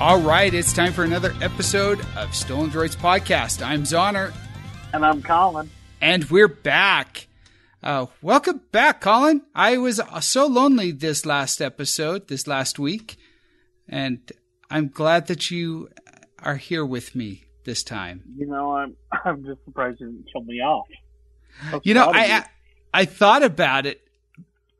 All right, it's time for another episode of Stolen Droids Podcast. I'm Zoner. And I'm Colin. And we're back. Uh, welcome back, Colin. I was so lonely this last episode, this last week, and I'm glad that you are here with me this time. You know, I'm I'm just surprised you didn't kill me off. you know, I, I I thought about it,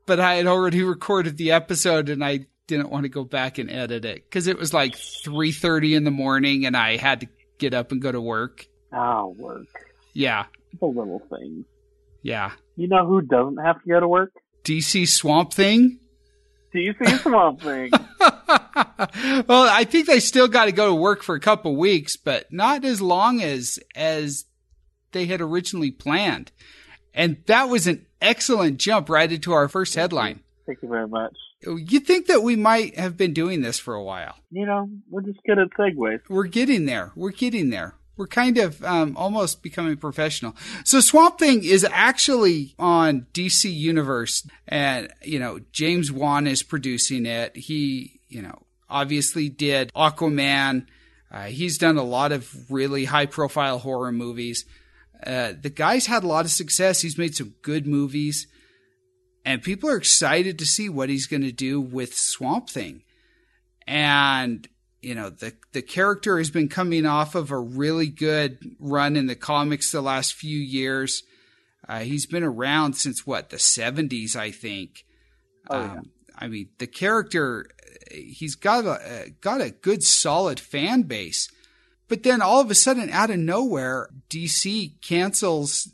but I had already recorded the episode, and I didn't want to go back and edit it because it was like 3.30 in the morning and i had to get up and go to work. Oh work. Yeah. The little things yeah. You know who doesn't have to go to work? Dc swamp thing? Dc swamp thing. Well i think they still got to go to work for a couple weeks but not as long as as they had originally planned. And that was an excellent jump right into our first headline. Thank you very much you think that we might have been doing this for a while. You know, we're just good at segues. We're getting there. We're getting there. We're kind of um, almost becoming professional. So Swamp Thing is actually on DC Universe, and you know James Wan is producing it. He, you know, obviously did Aquaman. Uh, he's done a lot of really high-profile horror movies. Uh, the guy's had a lot of success. He's made some good movies and people are excited to see what he's going to do with Swamp Thing. And you know the the character has been coming off of a really good run in the comics the last few years. Uh, he's been around since what the seventies, I think. Oh, yeah. um, I mean, the character he's got a got a good solid fan base, but then all of a sudden, out of nowhere, DC cancels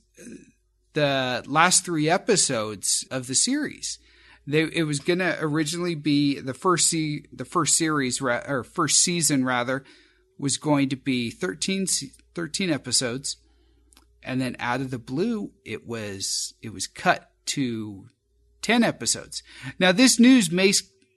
the last three episodes of the series. They, it was going to originally be the first se- the first series or first season rather was going to be 13, 13 episodes and then out of the blue it was it was cut to 10 episodes. Now this news may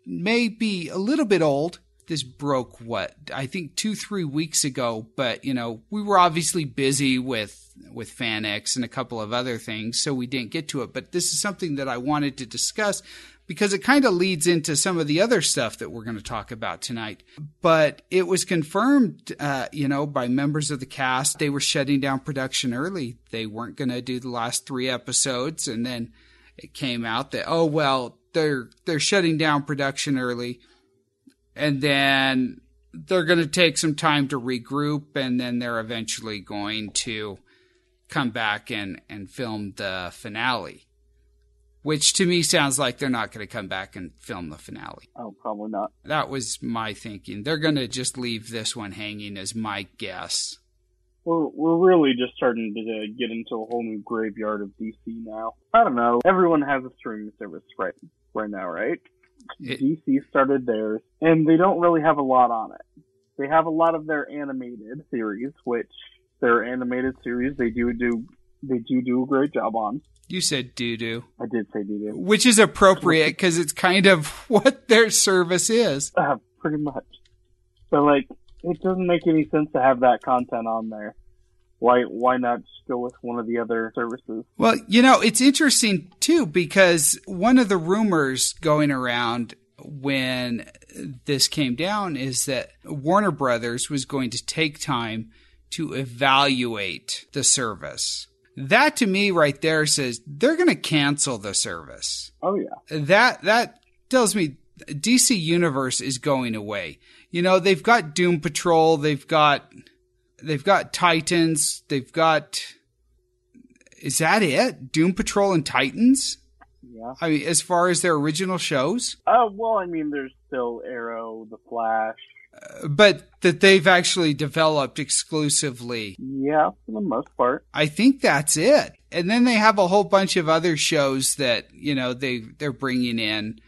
may be a little bit old. This broke what I think 2 3 weeks ago, but you know, we were obviously busy with with FanX and a couple of other things, so we didn't get to it. But this is something that I wanted to discuss because it kind of leads into some of the other stuff that we're going to talk about tonight. But it was confirmed, uh, you know, by members of the cast. They were shutting down production early. They weren't going to do the last three episodes, and then it came out that oh well, they're they're shutting down production early, and then they're going to take some time to regroup, and then they're eventually going to come back and, and film the finale. Which to me sounds like they're not going to come back and film the finale. Oh, probably not. That was my thinking. They're going to just leave this one hanging, as my guess. We're we're really just starting to get into a whole new graveyard of DC now. I don't know. Everyone has a streaming service right right now, right? It, DC started theirs, and they don't really have a lot on it. They have a lot of their animated series, which their animated series. They do do they do do a great job on. You said doo doo. I did say doo doo, which is appropriate because it's kind of what their service is. Uh, pretty much. But like, it doesn't make any sense to have that content on there. Why why not just go with one of the other services? Well, you know, it's interesting too because one of the rumors going around when this came down is that Warner Brothers was going to take time to evaluate the service. That to me right there says they're going to cancel the service. Oh yeah. That that tells me DC Universe is going away. You know, they've got Doom Patrol, they've got they've got Titans, they've got is that it? Doom Patrol and Titans? Yeah. I mean, as far as their original shows? Oh, uh, well, I mean, there's still Arrow, The Flash, but that they've actually developed exclusively. Yeah, for the most part. I think that's it. And then they have a whole bunch of other shows that, you know, they they're bringing in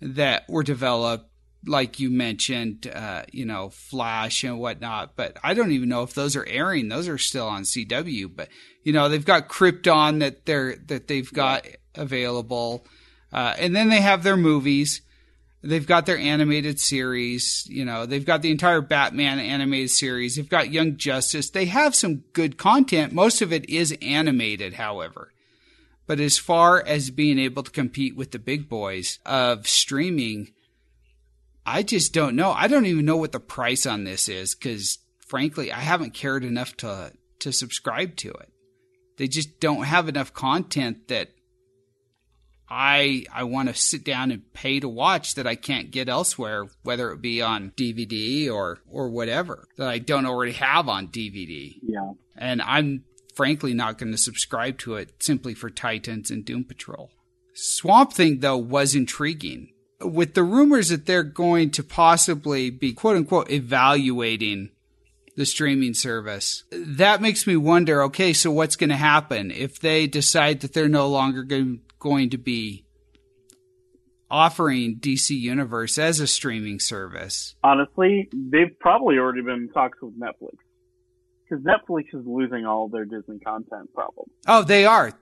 that were developed like you mentioned, uh, you know, Flash and whatnot, but I don't even know if those are airing. Those are still on CW, but you know, they've got Krypton that they're that they've got yeah. available, uh, and then they have their movies. They've got their animated series, you know, they've got the entire Batman animated series. They've got Young Justice. They have some good content. Most of it is animated, however. But as far as being able to compete with the big boys of streaming, I just don't know. I don't even know what the price on this is because, frankly, I haven't cared enough to to subscribe to it. They just don't have enough content that I I want to sit down and pay to watch that I can't get elsewhere, whether it be on DVD or or whatever that I don't already have on DVD. Yeah. And I'm frankly not going to subscribe to it simply for Titans and Doom Patrol. Swamp Thing though was intriguing. With the rumors that they're going to possibly be quote unquote evaluating the streaming service. That makes me wonder okay, so what's going to happen if they decide that they're no longer going to be offering DC Universe as a streaming service? Honestly, they've probably already been in talks with Netflix. Because Netflix is losing all their Disney content problems. Oh, they are.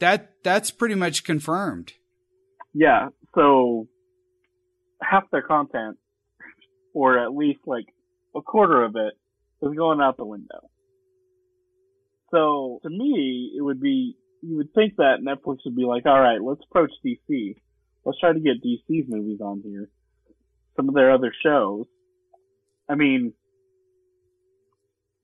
That that's pretty much confirmed. Yeah, so half their content, or at least like a quarter of it, is going out the window. So to me, it would be you would think that Netflix would be like, all right, let's approach DC. Let's try to get DC's movies on here. Some of their other shows. I mean,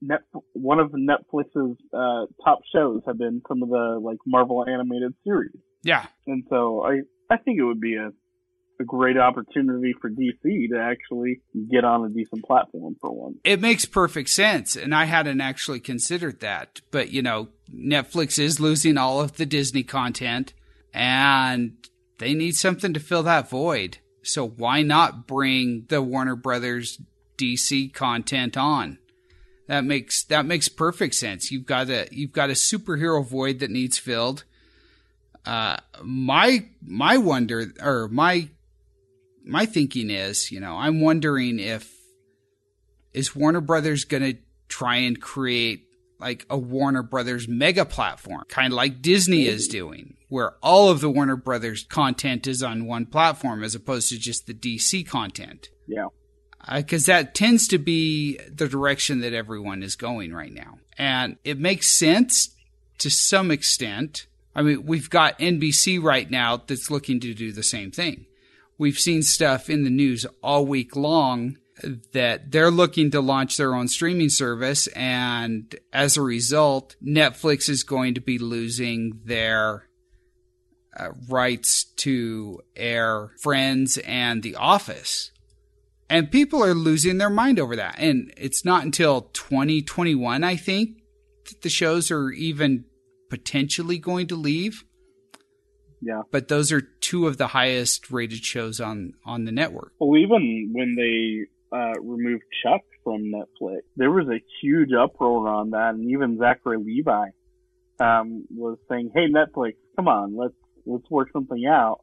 Net, one of Netflix's uh, top shows have been some of the like Marvel animated series. Yeah, and so I I think it would be a a great opportunity for DC to actually get on a decent platform for one. It makes perfect sense. And I hadn't actually considered that. But, you know, Netflix is losing all of the Disney content and they need something to fill that void. So why not bring the Warner Brothers DC content on? That makes that makes perfect sense. You've got a you've got a superhero void that needs filled. Uh, my my wonder or my my thinking is, you know, I'm wondering if is Warner Brothers going to try and create like a Warner Brothers mega platform, kind of like Disney is doing, where all of the Warner Brothers content is on one platform as opposed to just the DC content. Yeah. Because uh, that tends to be the direction that everyone is going right now. And it makes sense to some extent. I mean, we've got NBC right now that's looking to do the same thing we've seen stuff in the news all week long that they're looking to launch their own streaming service. And as a result, Netflix is going to be losing their uh, rights to air Friends and The Office. And people are losing their mind over that. And it's not until 2021, I think, that the shows are even potentially going to leave. Yeah. But those are two of the highest rated shows on on the network. Well, even when they uh, removed Chuck from Netflix, there was a huge uproar on that, and even Zachary Levi um, was saying, "Hey, Netflix, come on, let's let's work something out."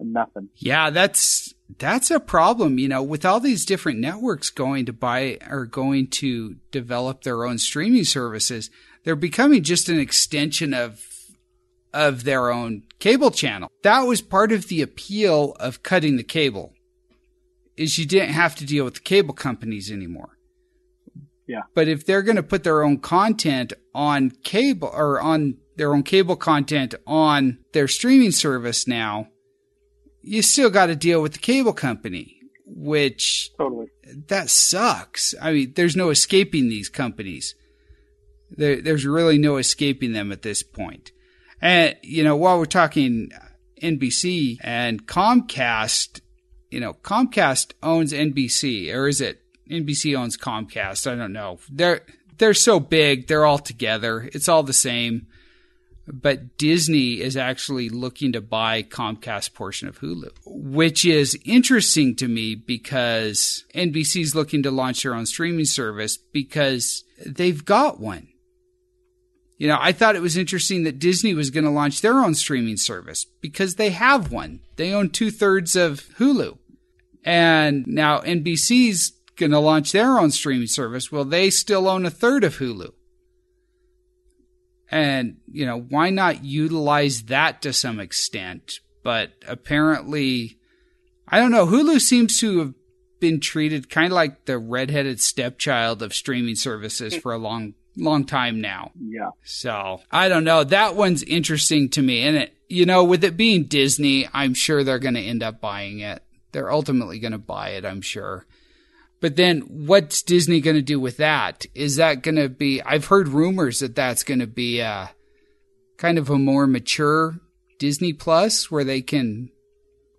And nothing. Yeah, that's that's a problem. You know, with all these different networks going to buy or going to develop their own streaming services, they're becoming just an extension of of their own cable channel. That was part of the appeal of cutting the cable. Is you didn't have to deal with the cable companies anymore. Yeah. But if they're going to put their own content on cable or on their own cable content on their streaming service now, you still got to deal with the cable company, which totally that sucks. I mean, there's no escaping these companies. There, there's really no escaping them at this point. And, you know, while we're talking NBC and Comcast, you know, Comcast owns NBC, or is it NBC owns Comcast? I don't know. They're, they're so big. They're all together. It's all the same. But Disney is actually looking to buy Comcast portion of Hulu, which is interesting to me because NBC is looking to launch their own streaming service because they've got one. You know, I thought it was interesting that Disney was going to launch their own streaming service because they have one. They own two thirds of Hulu. And now NBC's going to launch their own streaming service. Well, they still own a third of Hulu. And, you know, why not utilize that to some extent? But apparently, I don't know, Hulu seems to have been treated kind of like the redheaded stepchild of streaming services for a long long time now. Yeah. So I don't know. That one's interesting to me. And it, you know, with it being Disney, I'm sure they're going to end up buying it. They're ultimately going to buy it, I'm sure. But then what's Disney going to do with that? Is that going to be, I've heard rumors that that's going to be a kind of a more mature Disney Plus where they can.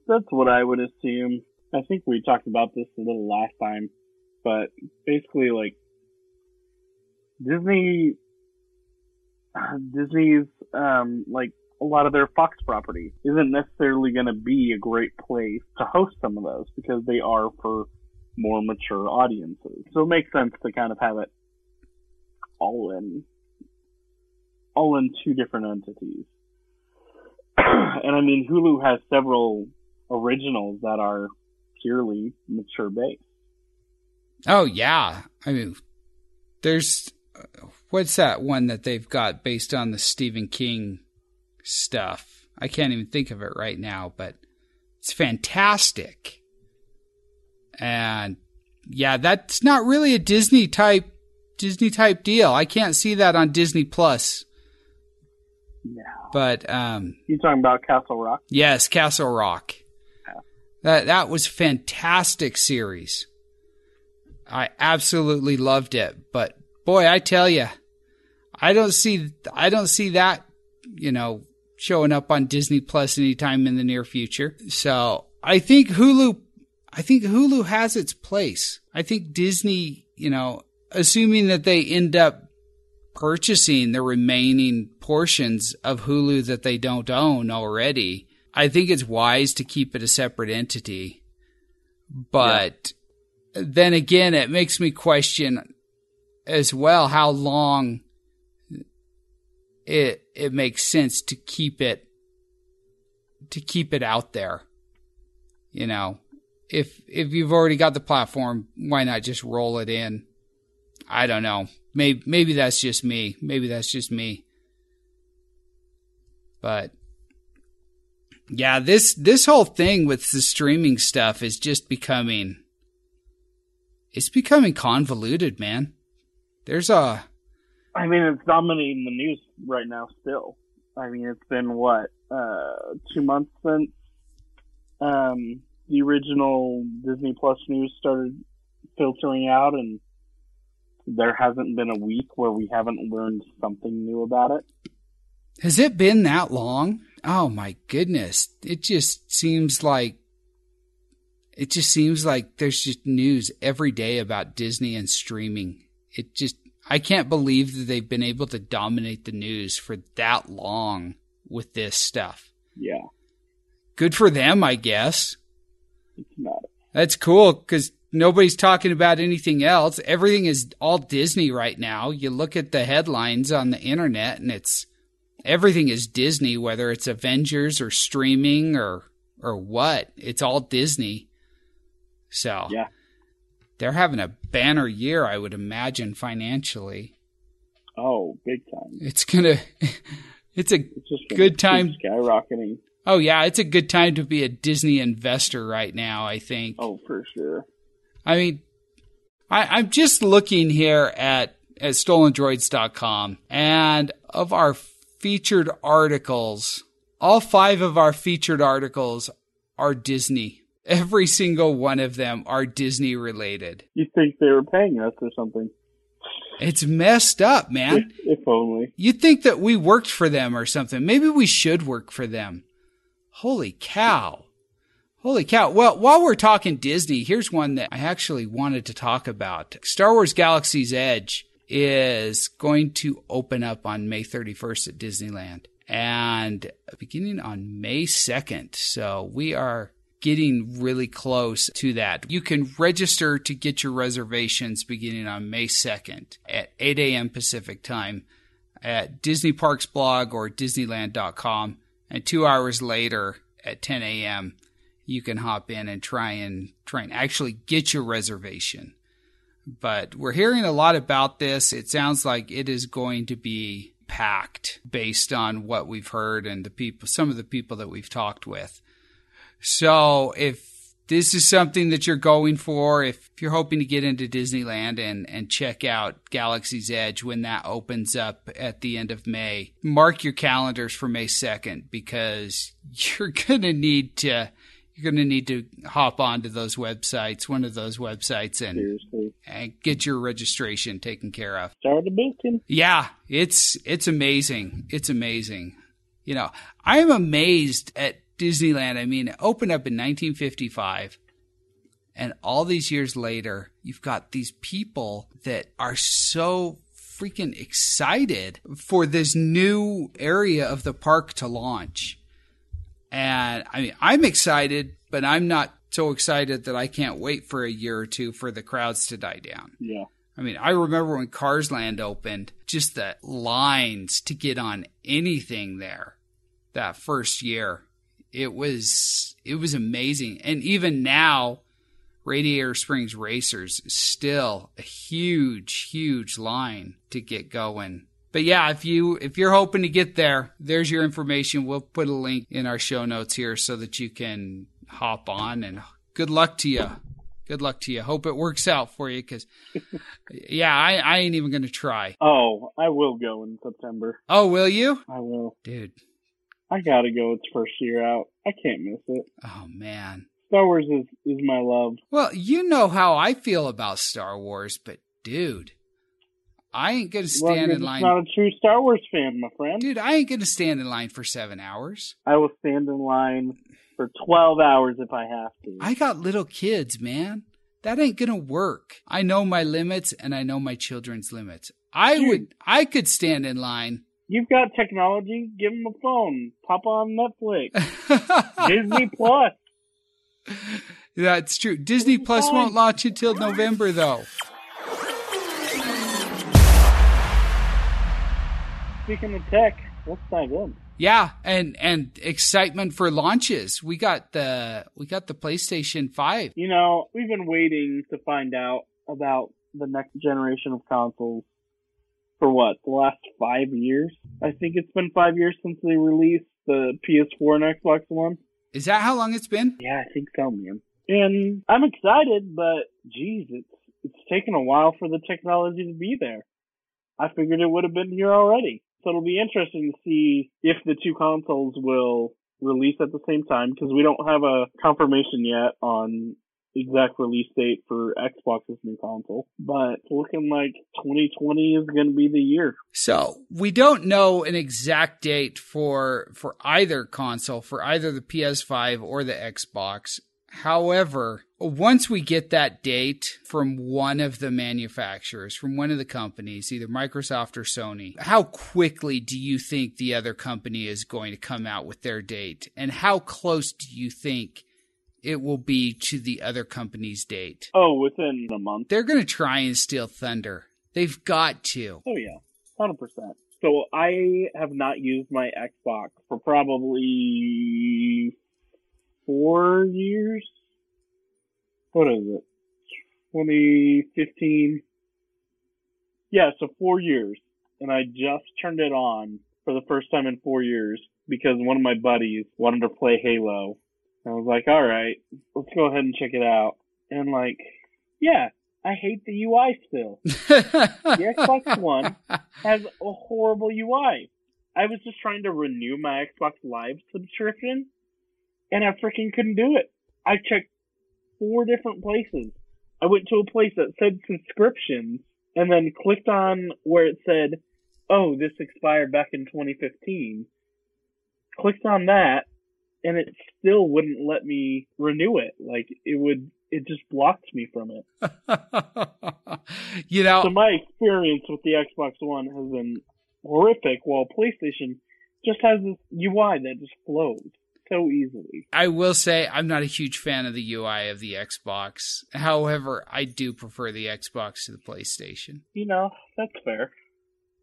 That's what I would assume. I think we talked about this a little last time, but basically, like, Disney, Disney's, um, like, a lot of their Fox property isn't necessarily going to be a great place to host some of those because they are for more mature audiences. So it makes sense to kind of have it all in, all in two different entities. and I mean, Hulu has several originals that are purely mature based. Oh yeah, I mean, there's what's that one that they've got based on the Stephen King stuff? I can't even think of it right now, but it's fantastic. And yeah, that's not really a Disney type Disney type deal. I can't see that on Disney Plus. No. But um You talking about Castle Rock? Yes, Castle Rock. Yeah. That that was fantastic series. I absolutely loved it, but boy, I tell you, I don't see I don't see that, you know, showing up on Disney Plus anytime in the near future. So, I think Hulu I think Hulu has its place. I think Disney, you know, assuming that they end up purchasing the remaining portions of Hulu that they don't own already, I think it's wise to keep it a separate entity. But yeah. then again, it makes me question as well how long it it makes sense to keep it to keep it out there. You know, if if you've already got the platform, why not just roll it in? I don't know. Maybe maybe that's just me. Maybe that's just me. But yeah, this this whole thing with the streaming stuff is just becoming it's becoming convoluted, man. There's a I mean, it's dominating the news right now still. I mean, it's been what, uh, two months since, um, the original Disney Plus news started filtering out, and there hasn't been a week where we haven't learned something new about it. Has it been that long? Oh my goodness. It just seems like it just seems like there's just news every day about Disney and streaming. It just I can't believe that they've been able to dominate the news for that long with this stuff. Yeah. Good for them, I guess. It's not. That's cool because nobody's talking about anything else. Everything is all Disney right now. You look at the headlines on the internet and it's everything is Disney, whether it's Avengers or streaming or or what. It's all Disney. So yeah, they're having a banner year, I would imagine, financially. Oh, big time! It's gonna. It's a it's good time. Skyrocketing. Oh yeah, it's a good time to be a Disney investor right now. I think. Oh, for sure. I mean, I, am just looking here at at stolendroids.com, and of our featured articles, all five of our featured articles are Disney. Every single one of them are Disney related. You think they were paying us or something? It's messed up, man. If, if only. You'd think that we worked for them or something. Maybe we should work for them. Holy cow. Holy cow. Well, while we're talking Disney, here's one that I actually wanted to talk about. Star Wars Galaxy's Edge is going to open up on May 31st at Disneyland and beginning on May 2nd. So we are getting really close to that. You can register to get your reservations beginning on May 2nd at 8 a.m. Pacific time at Disney Parks blog or Disneyland.com and two hours later at 10 a.m. you can hop in and try and try and actually get your reservation. But we're hearing a lot about this. It sounds like it is going to be packed based on what we've heard and the people, some of the people that we've talked with. So if this is something that you're going for, if you're hoping to get into Disneyland and, and check out Galaxy's Edge when that opens up at the end of May, mark your calendars for May 2nd because you're going to need to you're going to need to hop onto those websites, one of those websites, and, Seriously. and get your registration taken care of. Start the booking. Yeah, it's it's amazing. It's amazing. You know, I am amazed at Disneyland. I mean, it opened up in 1955. And all these years later, you've got these people that are so freaking excited for this new area of the park to launch. And I mean, I'm excited, but I'm not so excited that I can't wait for a year or two for the crowds to die down. Yeah. I mean, I remember when Cars Land opened, just the lines to get on anything there that first year. It was it was amazing. And even now, Radiator Springs Racers is still a huge, huge line to get going. But yeah, if you if you're hoping to get there, there's your information. We'll put a link in our show notes here so that you can hop on and good luck to you. Good luck to you. Hope it works out for you because, yeah, I, I ain't even going to try. Oh, I will go in September. Oh, will you? I will. Dude. I gotta go. It's first year out. I can't miss it. Oh, man. Star Wars is, is my love. Well, you know how I feel about Star Wars, but dude, I ain't Well, stand you're in line. not a true Star Wars fan, my friend. Dude, I ain't to stand in line for seven hours. I will stand in line for 12 hours if I have to. I got little kids, man. That ain't gonna work. I know my limits and I know my children's limits. I Dude. would, I could stand in line. You've got technology. Give them a phone. Pop on Netflix. Disney Plus. That's true. Disney Plus fine. won't launch until November, though. Speaking of tech, let's dive in. Yeah, and and excitement for launches. We got the we got the PlayStation Five. You know, we've been waiting to find out about the next generation of consoles for what, the last five years? I think it's been five years since they released the PS4 and Xbox One. Is that how long it's been? Yeah, I think so, man. And I'm excited, but geez, it's it's taken a while for the technology to be there. I figured it would have been here already. So it'll be interesting to see if the two consoles will release at the same time because we don't have a confirmation yet on exact release date for Xbox's new console. But looking like 2020 is going to be the year. So we don't know an exact date for for either console, for either the PS5 or the Xbox. However, once we get that date from one of the manufacturers, from one of the companies, either Microsoft or Sony, how quickly do you think the other company is going to come out with their date? And how close do you think it will be to the other company's date? Oh, within a month. They're going to try and steal thunder. They've got to. Oh yeah, hundred percent. So I have not used my Xbox for probably four years. What is it? 2015. Yeah, so four years. And I just turned it on for the first time in four years because one of my buddies wanted to play Halo. I was like, alright, let's go ahead and check it out. And like, yeah, I hate the UI still. the Xbox One has a horrible UI. I was just trying to renew my Xbox Live subscription, and I freaking couldn't do it. I checked four different places. I went to a place that said subscriptions, and then clicked on where it said, "Oh, this expired back in 2015." Clicked on that, and it still wouldn't let me renew it. Like it would, it just blocked me from it. you know, So my experience with the Xbox One has been horrific, while PlayStation just has this UI that just flows so easily. I will say I'm not a huge fan of the UI of the Xbox. However, I do prefer the Xbox to the PlayStation. You know, that's fair.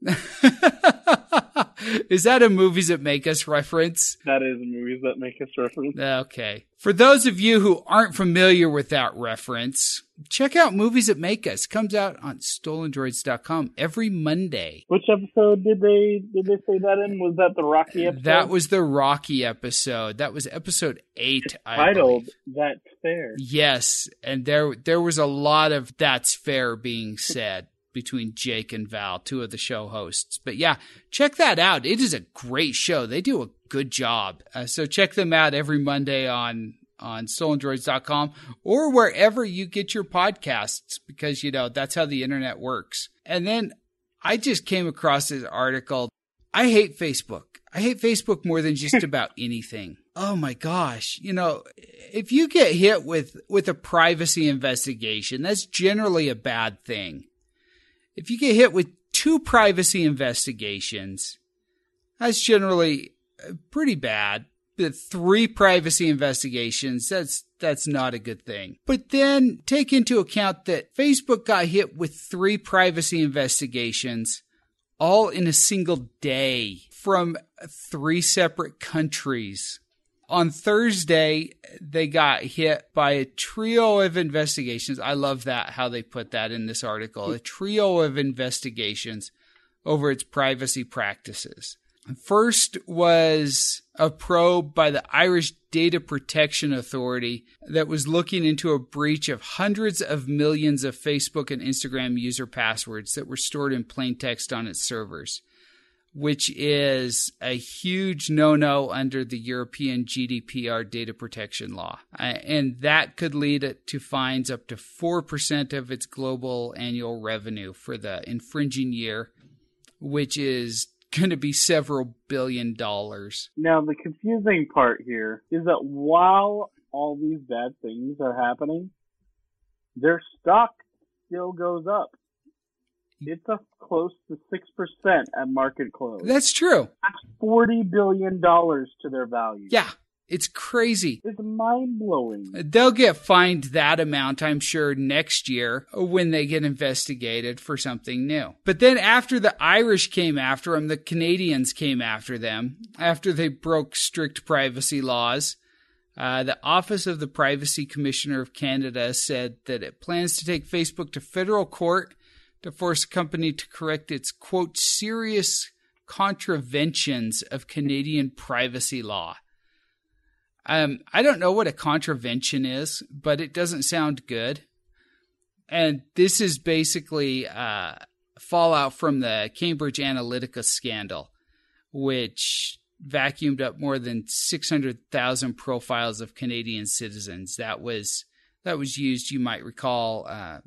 Is that a movies that make us reference? That is movies that make us reference. Okay. For those of you who aren't familiar with that reference, check out Movies That Make Us. Comes out on stolendroids.com every Monday. Which episode did they did they say that in? Was that the Rocky episode? That was the Rocky episode. That was episode 8, I titled. "That's Fair." Yes, and there there was a lot of that's fair being said between Jake and Val, two of the show hosts. But yeah, check that out. It is a great show. They do a good job. Uh, so check them out every Monday on on stolendroids.com or wherever you get your podcasts because, you know, that's how the internet works. And then I just came across this article. I hate Facebook. I hate Facebook more than just about anything. Oh my gosh. You know, if you get hit with, with a privacy investigation, that's generally a bad thing. If you get hit with two privacy investigations, that's generally uh, pretty bad. But three privacy investigations, that's that's not a good thing. But then take into account that Facebook got hit with three privacy investigations all in a single day from three separate countries. On Thursday, they got hit by a trio of investigations. I love that, how they put that in this article. A trio of investigations over its privacy practices. First was a probe by the Irish Data Protection Authority that was looking into a breach of hundreds of millions of Facebook and Instagram user passwords that were stored in plain text on its servers, which is a huge no no under the European GDPR data protection law. Uh, and that could lead to fines up to 4% of its global annual revenue for the infringing year, which is going to be several billion dollars. Now, the confusing part here is that while all these bad things are happening, their stock still goes up. It's up close to 6% at market close. That's true. That's $40 billion to their value. Yeah. It's crazy. It's mind blowing. They'll get fined that amount, I'm sure, next year when they get investigated for something new. But then after the Irish came after them, the Canadians came after them after they broke strict privacy laws. Uh, the Office of the Privacy Commissioner of Canada said that it plans to take Facebook to federal court to force a company to correct its quote serious contraventions of Canadian privacy law. Um, I don't know what a contravention is, but it doesn't sound good. And this is basically uh, fallout from the Cambridge Analytica scandal, which vacuumed up more than 600,000 profiles of Canadian citizens. That was that was used, you might recall, uh,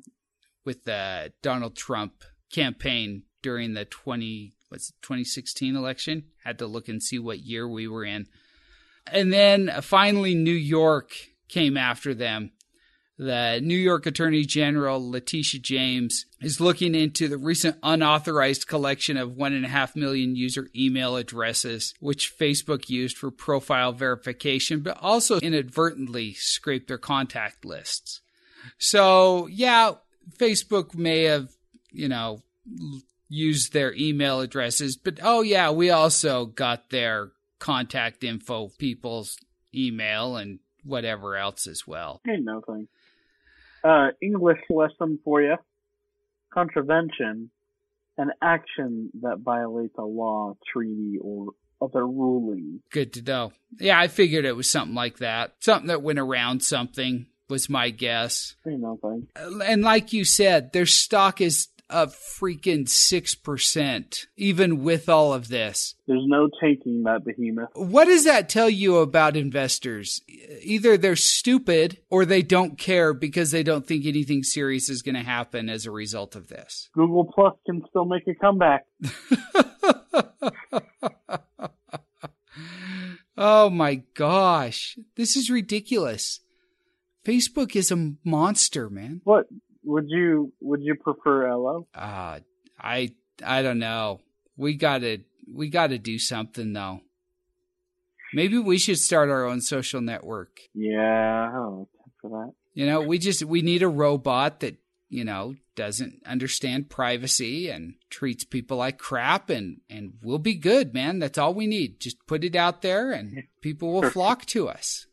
with the Donald Trump campaign during the 20 was 2016 election. Had to look and see what year we were in. And then uh, finally, New York came after them. The New York Attorney General, Letitia James, is looking into the recent unauthorized collection of 1.5 million user email addresses, which Facebook used for profile verification, but also inadvertently scraped their contact lists. So, yeah, Facebook may have, you know, used their email addresses, but oh, yeah, we also got their contact info, people's email, and whatever else as well. Hey, nothing. Uh, English lesson for you. Contravention, an action that violates a law, treaty, or other ruling. Good to know. Yeah, I figured it was something like that. Something that went around something was my guess. Nothing. And like you said, their stock is up freaking 6%, even with all of this. There's no taking that behemoth. What does that tell you about investors? Either they're stupid or they don't care because they don't think anything serious is going to happen as a result of this. Google Plus can still make a comeback. oh my gosh. This is ridiculous. Facebook is a monster, man. What? Would you would you prefer Ello? Uh I I don't know. We gotta we gotta do something though. Maybe we should start our own social network. Yeah, I don't for that. You know, we just we need a robot that you know doesn't understand privacy and treats people like crap and and we'll be good man that's all we need just put it out there and people will flock to us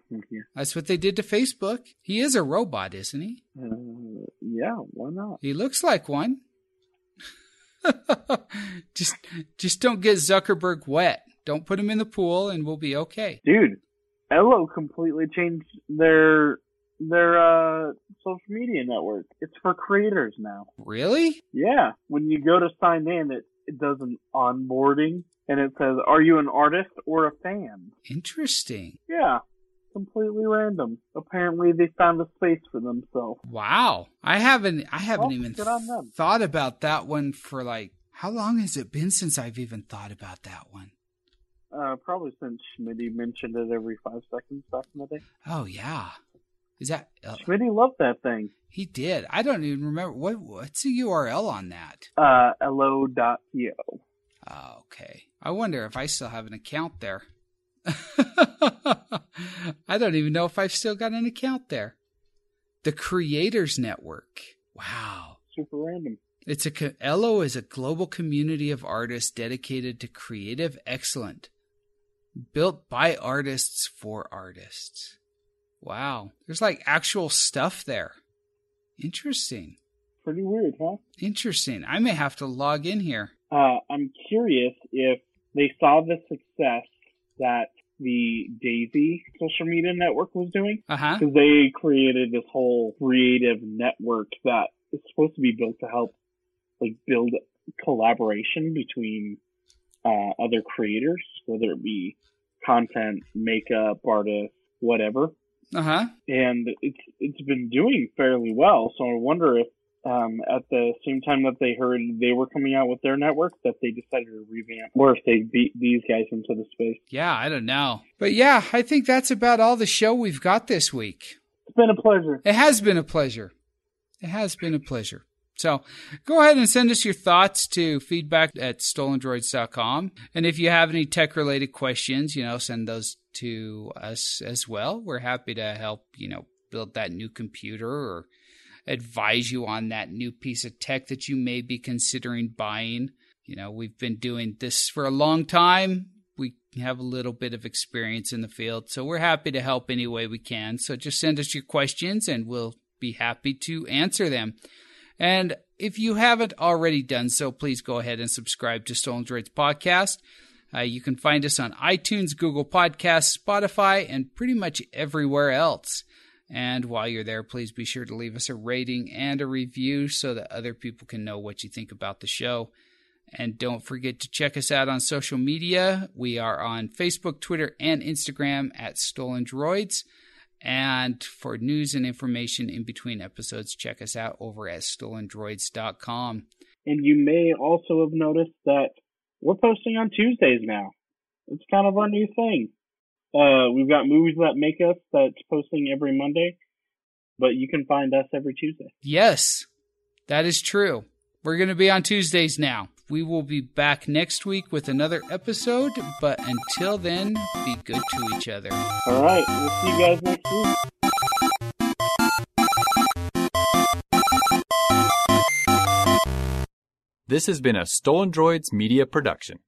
that's what they did to Facebook. He is a robot, isn't he? Uh, yeah, why not? He looks like one. just just don't get Zuckerberg wet. Don't put him in the pool and we'll be okay. Dude, Ello completely changed their their uh social media network. It's for creators now. Really? Yeah. When you go to sign in it it does an onboarding and it says, Are you an artist or a fan? Interesting. Yeah completely random. Apparently, they found a space for themselves. Wow, I haven't I haven't Well, even on them. thought about that one for like how long has it been since I've even thought about that one? Uh, probably since Schmitty mentioned it every five seconds back in the day. Oh yeah, is that uh, Schmitty loved that thing. he did? I don't even remember what what's the URL on that. Uh, lo.to. Oh, okay, I wonder if I still have an account there. I don't even know if I've still got an account there. The Creators Network. Wow. Super random. It's a Ello is a global community of artists dedicated to creative excellence, built by artists for artists. Wow, there's like actual stuff there. Interesting. Pretty weird, huh? Interesting. I may have to log in here. Uh, I'm curious if they saw the success that the Daisy social media network was doing. Because they created this whole creative network that is supposed to be built to help like build collaboration between uh, other creators, whether it be content, makeup, artists, whatever. Uh huh. And it's it's been doing fairly well. So I wonder if um, at the same time that they heard they were coming out with their network, that they decided to revamp, or if they beat these guys into the space. Yeah, I don't know. But yeah, I think that's about all the show we've got this week. It's been a pleasure. It has been a pleasure. It has been a pleasure. So go ahead and send us your thoughts to feedback at stolendroids.com. And if you have any tech related questions, you know, send those to us as well. We're happy to help, you know, build that new computer or advise you on that new piece of tech that you may be considering buying. You know, we've been doing this for a long time. We have a little bit of experience in the field, so we're happy to help any way we can. So just send us your questions and we'll be happy to answer them. And if you haven't already done so, please go ahead and subscribe to Stolen Droids Podcast. Uh, you can find us on iTunes, Google Podcasts, Spotify, and pretty much everywhere else. And while you're there, please be sure to leave us a rating and a review so that other people can know what you think about the show. And don't forget to check us out on social media. We are on Facebook, Twitter, and Instagram at Stolen Droids. And for news and information in between episodes, check us out over at stolendroids.com. And you may also have noticed that we're posting on Tuesdays now. It's kind of our new thing. Uh, we've got movies that make us that's posting every Monday, but you can find us every Tuesday. Yes, that is true. We're going to be on Tuesdays now. We will be back next week with another episode, but until then, be good to each other. All right, we'll see you guys next week. This has been a Stolen Droids Media Production.